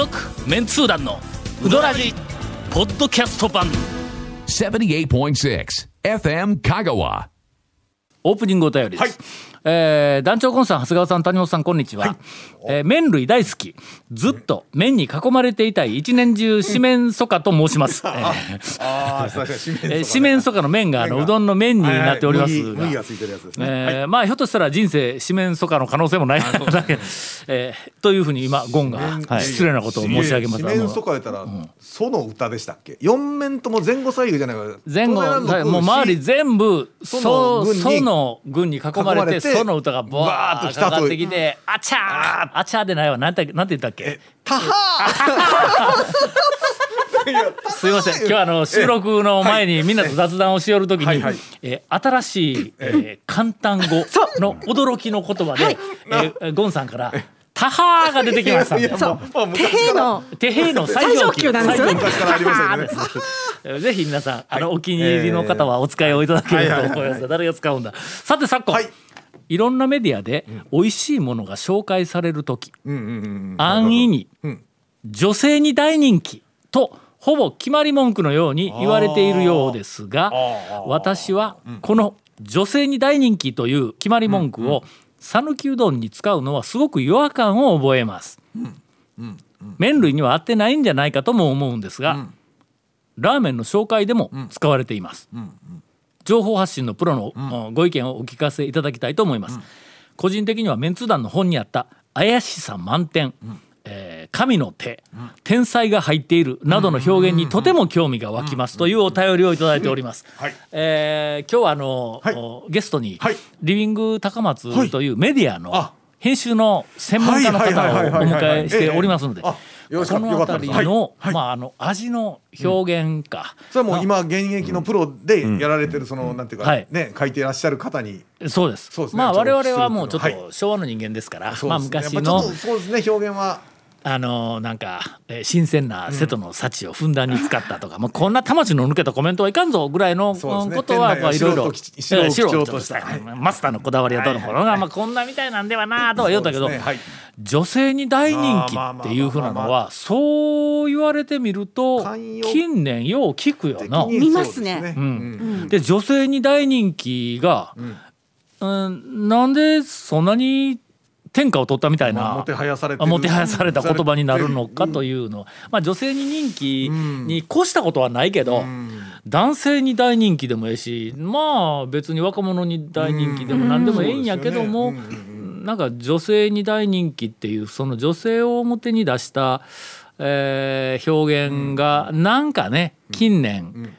続メンツー団のウドラジポッドキャスト版。78.6 FM Kagawa. オープニングお便りです、えー団長コンさん長谷川さん谷本さんこんにちは、えー麺類大好き。ずっと麺に囲まれていたい一年中四面楚歌と申します、う。えー四面楚歌の麺があのうどんの麺になっておりますが、はいはい麦麦がついてるやつですね。えーまあひょっとしたら人生四面楚歌の可能性もないだけ、えーというふうに今ゴンが、はい失礼なことを申し上げます。四面楚歌言ったら、その歌でしたっけ？四面とも前後左右じゃないか。前後はいもう周り全部その軍に囲まれて囲まれてその歌がバーッとかかってきてあちゃー。あちゃーでないわ。なんてなんて言ったっけ？たは すいません。今日はあの収録の前にみんなと雑談をしよるときに、はいはい。えー新しい、えー簡単語の驚きの言葉で、えーゴンさんから「タハー」が出てきましたんで。いやもうまあ手平の。手平の最上級なんですよ。ね昔からありましたよ。ね。えーぜひ皆さん、あの、お気に入りの方はお使いをいただければと思いますが、誰が使うんだ？さて、昨今、はいい、ろんなメディアで、美味しいものが紹介されるとき、うんうんうん。安易に、女性に大人気と、ほぼ決まり文句のように言われているようですが、私は、この女性に大人気という決まり文句を、讃岐うどんに使うのはすごく違和感を覚えます。麺類には合ってないんじゃないかとも思うんですが、ラーメンの紹介でも使われています、情報発信のプロの、ご意見をお聞かせいただきたいと思います、個人的にはメンツ団の本にあった怪しさ満点、えー神の手、天才が入っているなどの表現にとても興味が湧きます。というお便りをいただいております、はい。えー今日はあの、はい。おゲストに、はい。リビング高松というメディアのあ。編集の専門家の方をお迎えしておりますのであよろしかこのよかったです。辺りの、まああの味の表現か、それはもう今現役のプロでやられてるそのなんていうかはい。ね書いていらっしゃる方に。そうです。そうですね。まあ我々はもうちょっはい。と昭和の人間ですから、まあ昔のそうですね。表現は。あのなんか、えー新鮮な瀬戸の幸をふんだんに使ったとか、もうこんな魂の抜けたコメントはいかんぞ。ぐらいのことはいろいろ素としてえー素人マスターのこだわりはどうのこうのが、まあ、こんなみたいなんではなとは言ったけど、ね。はい。女性に大人気っていうふうなのはそう言われてみると近年よう聞くよな。見ますね。そうん。で女性に大人気が、うんなんでそんなに天下を取ったみたいな、まあもてはやされもてはやされた言葉になるのかというの。は、まあ、女性に人気に越したことはないけど、男性に大人気でもええしまあ別に若者に大人気でも何でもええんやけども、なんか女性に大人気っていうその女性を表に出した、えー表現がなんかね近年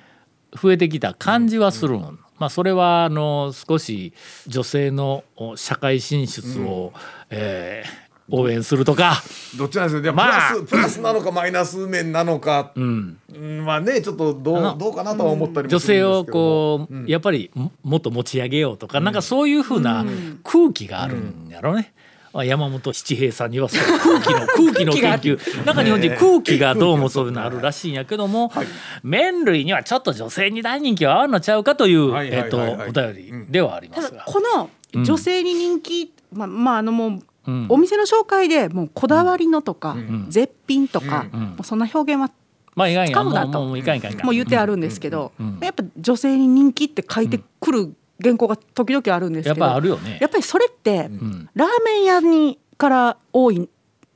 増えてきた感じはするの。まあ、それはあの少し女性のお社会進出を、えー応援するとか、どっちなんですよ。まあ。ラスプラスなのかマイナス面なのか。うん、うんまあねちょっとどうどうかなとは思ったりも女性をするんですけども。こう、やっぱりももっと持ち上げようとか、なんかそういうふうな空気があるんやろね。あ山本七平さんにはそう空気の 空気の研究。なんか日本人空気がどうもそういうのあるらしいんやけども、麺類にはちょっと女性に大人気は合うのちゃうかという、はいはいえっとはいはいお便りではありまたすが。だこの女性に人気、まあまああのもう、うん。お店の紹介でもうこだわりのとか、絶品とか、うん。もうそんな表現はまあいかんや使うなと。もうもういかんいかんいかん。もう言ってあるんですけど、うん。うん。やっぱ女性に人気って書いてくる原稿が時々あるんですやっけど、ぱあるよね。やっぱりそれって、ん。ラーメン屋にから大い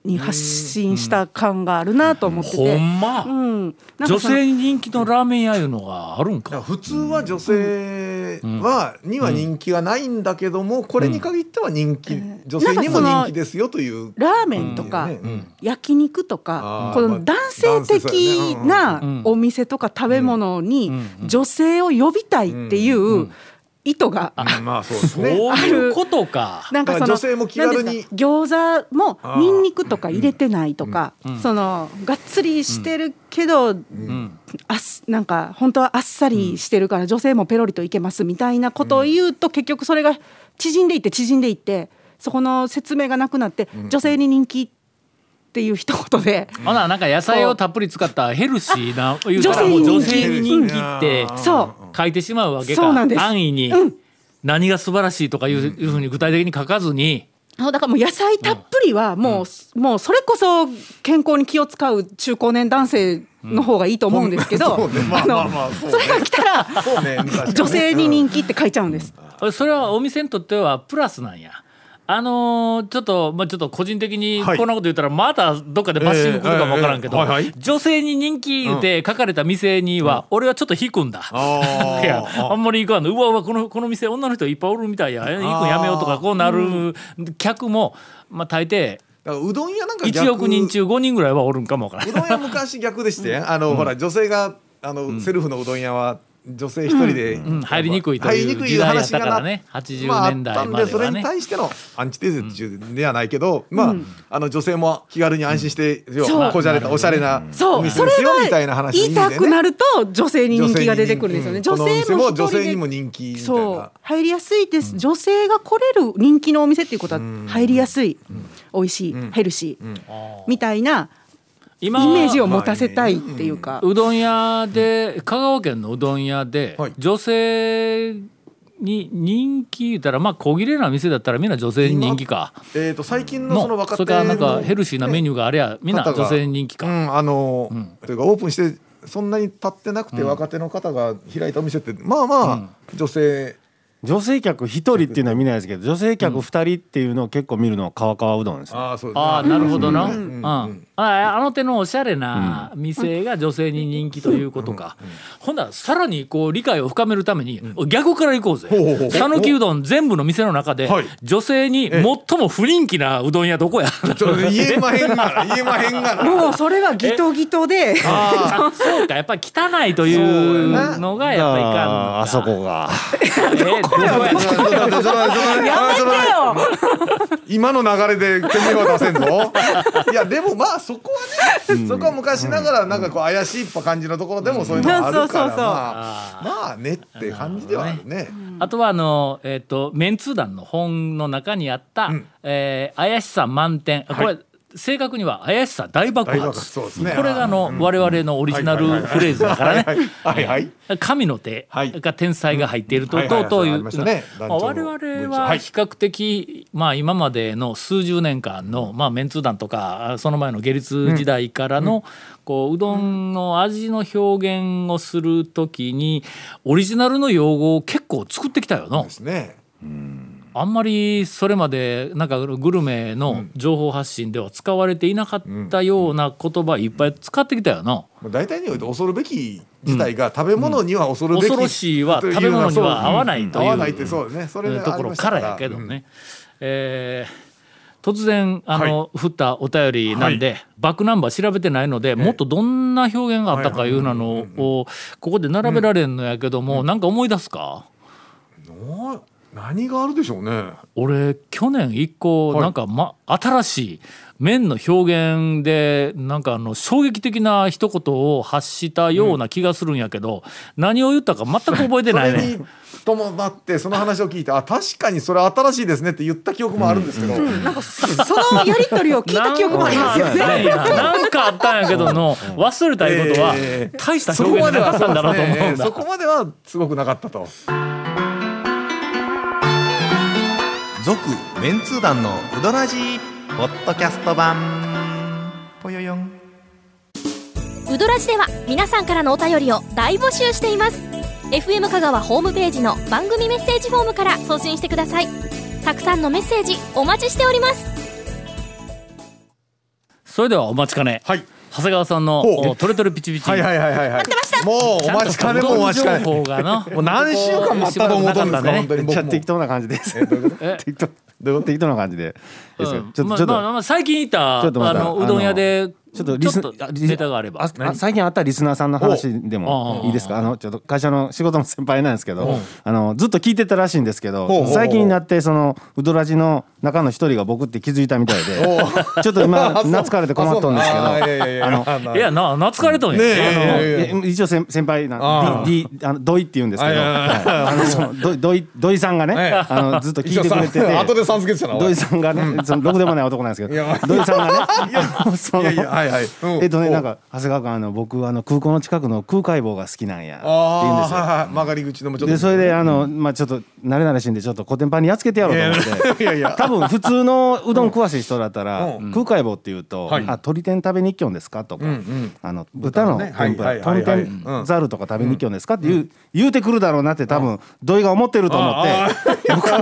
に発信した感があるなと思ってて、ほんま、うん、なん女性に人気のラーメン屋いうのがあるんか。普通は女性は、には人気がないんだけども、これに限っては人気、女性にも人気ですよという。ラーメンとか、うん。焼肉とかこの男性的なうん。お店とか食べ物に女性を呼びたいっていう意図がうんまあそうですそううことか。なんかその女性も気軽になんですか？餃子もニンニクとか入れてないとか、そのがっつりしてるけど、うん。あっなんか本当はあっさりしてるから女性もペロリといけますみたいなことを言うと結局それが縮んでいって縮んでいってそこの説明がなくなって女性に人気っていう一言で。ほななんか野菜をたっぷり使ったヘルシーな女性に人気って。そう書いてしまうわけか。安易に。うん。何が素晴らしいとかいういうふうに具体的に書かずに。そうだからもう野菜たっぷりはもう,、もうそれこそ健康に気を使う中高年男性の方がいいと思うんですけど、あまあまあそうね。それが来たらね。女性に人気って書いちゃうんです。それはお店にとってはプラスなんや。あのーちょっとまあちょっと個人的にはい。こんなこと言ったらまたどっかでバッシング来るかもわからんけど、女性に人気で書かれた店には俺はちょっと引くんだ。あ いやーあんまり行かんの。うわうわこのこの店女の人いっぱいおるみたいや。行くんやめようとかこうなる客も、まあ、大抵うどん屋なんか逆。1億人中5人ぐらいはおるんかもわからん。うどん屋昔逆でして、あの、ほら女性があの、セルフのうどん屋は女性一人で、うん入りにくいという時代やった話がなからね。80まあ、あっ年代たんでそれにまではね。対してのアンチテーゼではないけど、まああの女性も気軽に安心して、うはこじゃれたおしゃれなおそう。それ店ですよみたいなが話言いたくなると女性に人気が出てくるんですよね。女女性性も女性にも人気みたいそう。な入りやすいです、女性が来れる人気のお店っていうことは入りやすい、美味しい、ヘルシー、みたいなイ今メージを持たせたいっていうか、うどん屋で香川県のうどん屋ではい。女性に人気言ったらまあ小切れな店だったらみんな女性に人気か。えー、と最近のそのの若手それからなんかヘルシーなメニュューがあれやみんな女性に人気か。うん、あの、というかオープンしてそんなに経ってなくて若手の方が開いたお店って、まあまあ、女性。女性客一人っていうのは見ないですけど女性客二人っていうのを結構見るのは川川うどんですねああそうですね。ああなるほどな、うん。うんああの手のおしゃれな店が女性に人気ということか、ほんならさらにこう理解を深めるために逆から行こうぜ。讃岐うどん全部の店の中ではい女性に最も不人気なうどん屋どこや？ちょっと言えまへんがな。言えまへんがな。もうそれはギトギトで。あそうか。やっぱり汚いというのがやっぱいかんのか。ああそこが。えどこややめてよ。今の流れで煙は出せんぞ。いやでもまあそこはね、そこは昔ながらなんかこう怪しい感じのところでもそういうのがあるから、そうそうそう。まあまあねって感じではあるね。あとはあの、えっとメンツー団の本の中にあった、ん。えー怪しさ満点。これ、正確には怪しさ大爆大爆発発そうですね。これがあの、我々のオリジナルフレーズだからね。はいはい神の手はい。が天才が入っているとうん。とうとういうね。我々ははい。比較的、まあ、今までの数十年間の、まあ、メンツー団とかあその前の下律時代からの、こううどんの味の表現をするときにオリジナルの用語を結構作ってきたよなで。すねあんまりそれまでなんかグルメの情報発信では使われていなかったような言葉いっぱい使ってきたよな。大体において恐るべき自体が食べ物には恐るべき、恐ろしいは食べ物には合わないという。合わないってそうね。それでところからやけどね。えー突然あの、降ったお便りなんで、バックナンバー調べてないので、もっとどんな表現があったかいうなのをここで並べられんのやけども、なんか思い出すかな何があるでしょうね俺去年一個はいなんか、ま、新しい麺の表現でなんかあの衝撃的な一言を発したような気がするんやけど、何を言ったか全く覚えてないね。それに伴ってその話を聞いてあ確かにそれ新しいですねって言った記憶もあるんですけど、そのやり取りを聞いた記憶もありますよね。なんかなんかあったんやけどの忘れたいことはえー大した表現じゃなかったんだなと思うんだ。そこまではすごくなかったと。続メンツー団のウドラジーポッドキャスト版。ぽよよん。ウドラジでは皆さんからのお便りを大募集しています。FM 香川ホームページの番組メッセージフォームから送信してください。たくさんのメッセージお待ちしております。それではお待ちかね、はい長谷川さんのトレトレピチピチ。はいはいはいはいはい。もうお待ちかねもお待ちかね。情報がな。も う何週間待ったと思ったんですか本当にも。適当な感じで。す 適当適当な感じで。ちょっとちょっと。まあまあまあ最近行った。あのうどん屋でちょっとリスネタがあれば。ああ最近あったリスナーさんの話でおもういいですか？あのちょっと会社の仕事の先輩なんですけどあのずっと聞いてたらしいんですけど最近になってそのウドラジの中の一人が僕って気づいたみたいで ちょっと今 懐かれて困っとんですけどあのいやな懐かれとんや、一応先先輩なあー。D, D あの土井って言うんですけど、土井さんがね、はい。あのずっと聞いてくれてて、後でさん付けてたな。土井さんがね、そのろくでもない男なんですけど土井さんがね そのいやいやはいえっとねお。なんか長谷川君あの僕あの空港の近くの空海坊が好きなんや。って言うんあですよ。あはいはい。曲がり口のもちょっと。でそれであのまあちょっと慣れ慣れしんでちょっとコテンパンにやっつけてやろうと思って。いやいや 多分普通のうどん詳しい人だったらうん空海坊って言うと「はいあ鶏天食べに行きょんですか?」とかうんうん「あの豚のね天ぷはいらはいはいはい。豚天ざるとか食べに行きょんですか?」って言う言うてくるだろうなって多分土井が思ってると思って。あ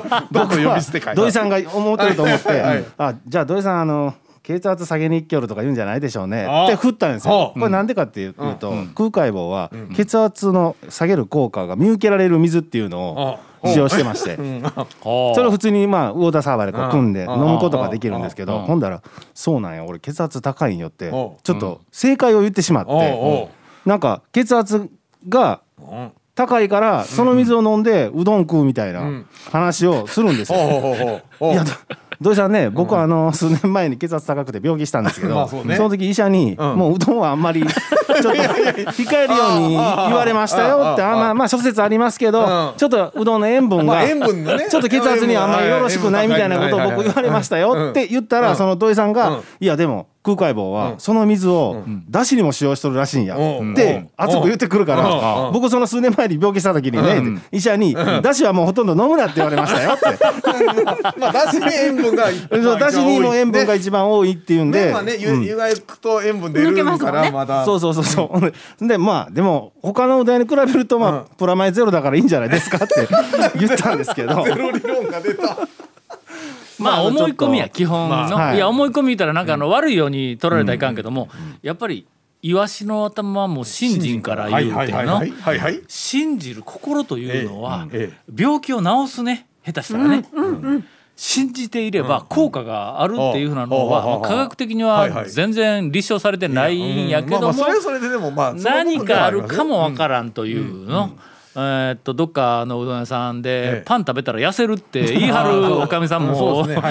あどんどん呼び捨てかい。土井さんが思ってると思って。はいはい「あじゃあ土井さんあの血圧下げに行きょるとか言うんじゃないでしょうね」あって振ったんですよ。は。あ。これなんでかっていうと空海坊は血圧の下げる効果が見受けられる水っていうのを使用してまして。それを普通にまあ魚田サーバーでこう組んで飲むことができるんですけどほんだら「そうなんや俺血圧高いんよ」ってちょおっと正解を言ってしまってなんか血圧が高いからその水を飲んでうどん食うみたいな話をするんですよ。いやど土井さんね僕はあの数年前に血圧高くて病気したんですけど、まあその時医者に、ん。もううどんはあんまり ちょっと控えるように言われましたよってあまあまあ諸説ありますけど、うん。ちょっとうどんの塩分が、まあ塩分のね。ちょっと血圧にあんまりよろしくないみたいなことを僕言われましたよって言ったら、その土井さんが、うん。いやでも空海坊はその水をだしにも使用しとるらしいんや。うん。って熱く言ってくるかうん。ら僕その数年前に病気した時にね医者に「だしはもうほとんど飲むな」って言われましたよって。まあだしに塩分がそうだしにも塩分が一番多いっていうんで、麺はね湯湯がいくと塩分出るからまだ。そうそうそうそう、ででまあでも他のうどん屋に比べるとまあ、プラマイゼロだからいいんじゃないですかって言ったんですけど。ゼロ理論が出たまあ思い込みや基本の、はいいや思い込み言ったらなんかあの悪いように取られたらいかんけども、やっぱりイワシの頭はもう信心から言うての。はいはいはい信じる心というのは病気を治すね下手したらね。信じていれば効果があるっていうふうなのはうん。まあ科学的には全然立証されてないんやけども何かあるかもわからんというの。えーっとどっかのうどん屋さんえでえパン食べたら痩せるって言い張る おかみさんも食べてた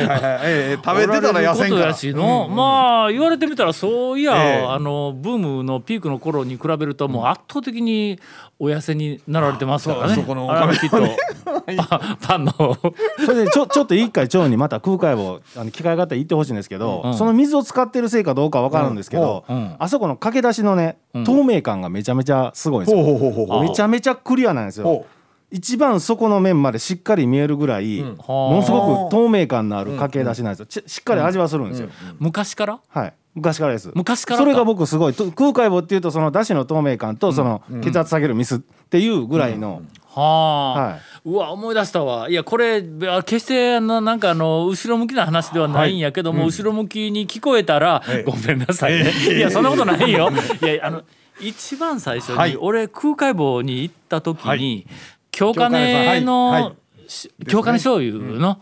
ら痩せんおから。しの、まあ言われてみたらそういや、ええ。あのブームのピークの頃に比べるともう圧倒的にお痩せになられてますからね。そこのあれはきっとパンパンの。それでちょ ちょっと一回腸にまた空海をあの機会があったら行ってほしいんですけど、うん。その水を使ってるせいかどうかわかるんですけど、うん。うん。あそこの駆け出しのね透明感がめちゃめちゃすごいんですよ。めちゃめちゃクリアなんですよ。ほ。一番底の面までしっかり見えるぐらい、ものすごく透明感のある駆け出しなんですよ。ちしっかり味はするんですよ。昔から？はい。昔からです。昔から。それが僕すごい。と空海棒っていうとそのだしの透明感とその血圧下げるミスっていうぐらいの、はあ、はうわ思い出したわ。いやこれあ決してあのなんかあの後ろ向きな話ではないんやけども、後ろ向きに聞こえたら、ええごめんなさいね、いやそんなことないよ。いやあの一番最初に、はい。俺空海坊に行った時に、はい。京金の、はい。はい。し京金醤油の、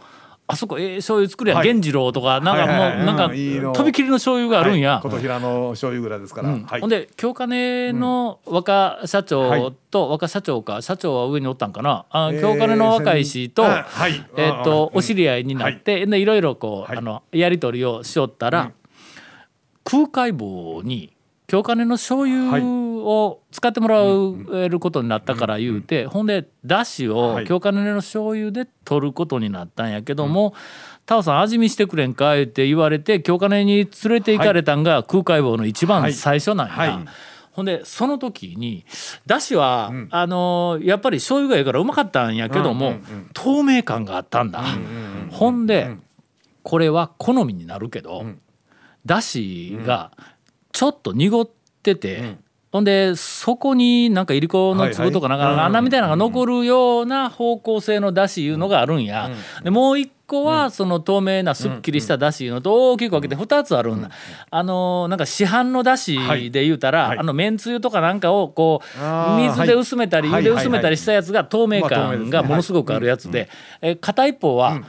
あそこええ醤油作るやん、はい。源次郎とかなんかもう、はいはい。はいなんか、うんいいの。とびきりの醤油があるんや。はい。琴平の醤油蔵ですから、うん。はい。ほんで京金の若社長と、若社長か社長は上におったんかな。あえー京金の若い氏と,、あはい。えーっとうん。お知り合いになって、でいろいろこう、はい。あのやり取りをしよったら、空海坊に京金の醤油を使ってもらえることになったから言うて、ほんでだしをはい。京金の醤油で取ることになったんやけども「タオさん味見してくれんか?」って言われて京金に連れて行かれたんが空海坊の一番最初なんや。ほんでその時にだしは、あのーやっぱり醤油がいいからうまかったんやけども、透明感があったんだ。ほんで、これは好みになるけど、だしがちょっと濁ってて、ほんでそこになんかいりこの粒とかなんか穴みたいなのが残るような方向性のだしいうのがあるんや。でもう一個はその透明なすっきりしただしいうのと大きく分けて2つあるんだ。あのーなんか市販のだしで言うたら、はい。あのめんつゆとかなんかをこう水で薄めたりはい湯で薄めたりしたやつが透明感がものすごくあるやつで、え片一方は、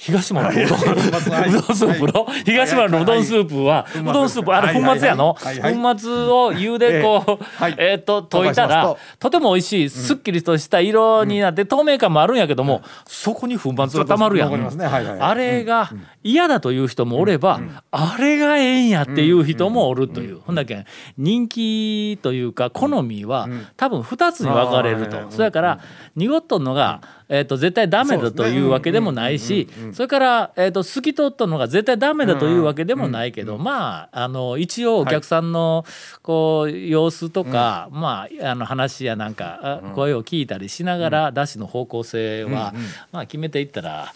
東丸のうどん。うどんスープの東丸のうどんスープはうどんスープあれ粉末やの？はい。はい。粉末を湯でこうはい。えっと溶いたらと。ても美味しいすっきりとした色になって透明感もあるんやけどもそこに粉末がたまるや残りますね。はい。はい。んあれが嫌だという人もおればあれがええんやっていう人もおるという。ほんだけん人気というか好みは多分2つに分かれると。そやから濁っとんのがえー、と絶対ダメだというわけでもないしそれから、えー、と透き通ったのが絶対ダメだというわけでもないけど、まああの一応お客さんのこう様子とか、まああの話やなんか、あ声を聞いたりしながら、出汁の方向性は、まあ決めていったら、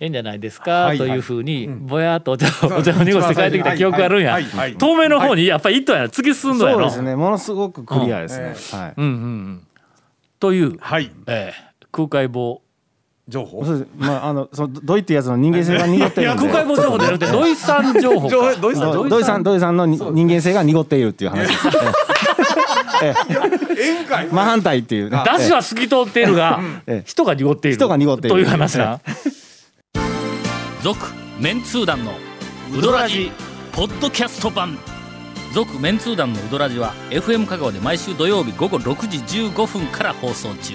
ええんじゃないですか、はいというふうに、ぼやっとお茶をお茶を濁して帰ってきた記憶あるんや、透明の方にやっぱり一頭や突き進んだやろ。そうですね。ものすごくクリアですね、はい。うんうんうん、という、はい。えー空海棒情報？そうです。まああのそのドイってやつの人間性が濁ってるんで。空海棒情報じゃなくて 土井さん情報か。情報土井さん。ど土井さん土井さんのに人間性が濁っているっていう話です。え宴会？え真反対っていう。ね。出汁は透き通っているがええ。人が濁っている。人が濁っている。という話な続メンツー団のウドラジポッドキャスト版。続メンツー団のウドラジは FM 香川で毎週土曜日午後6時15分から放送中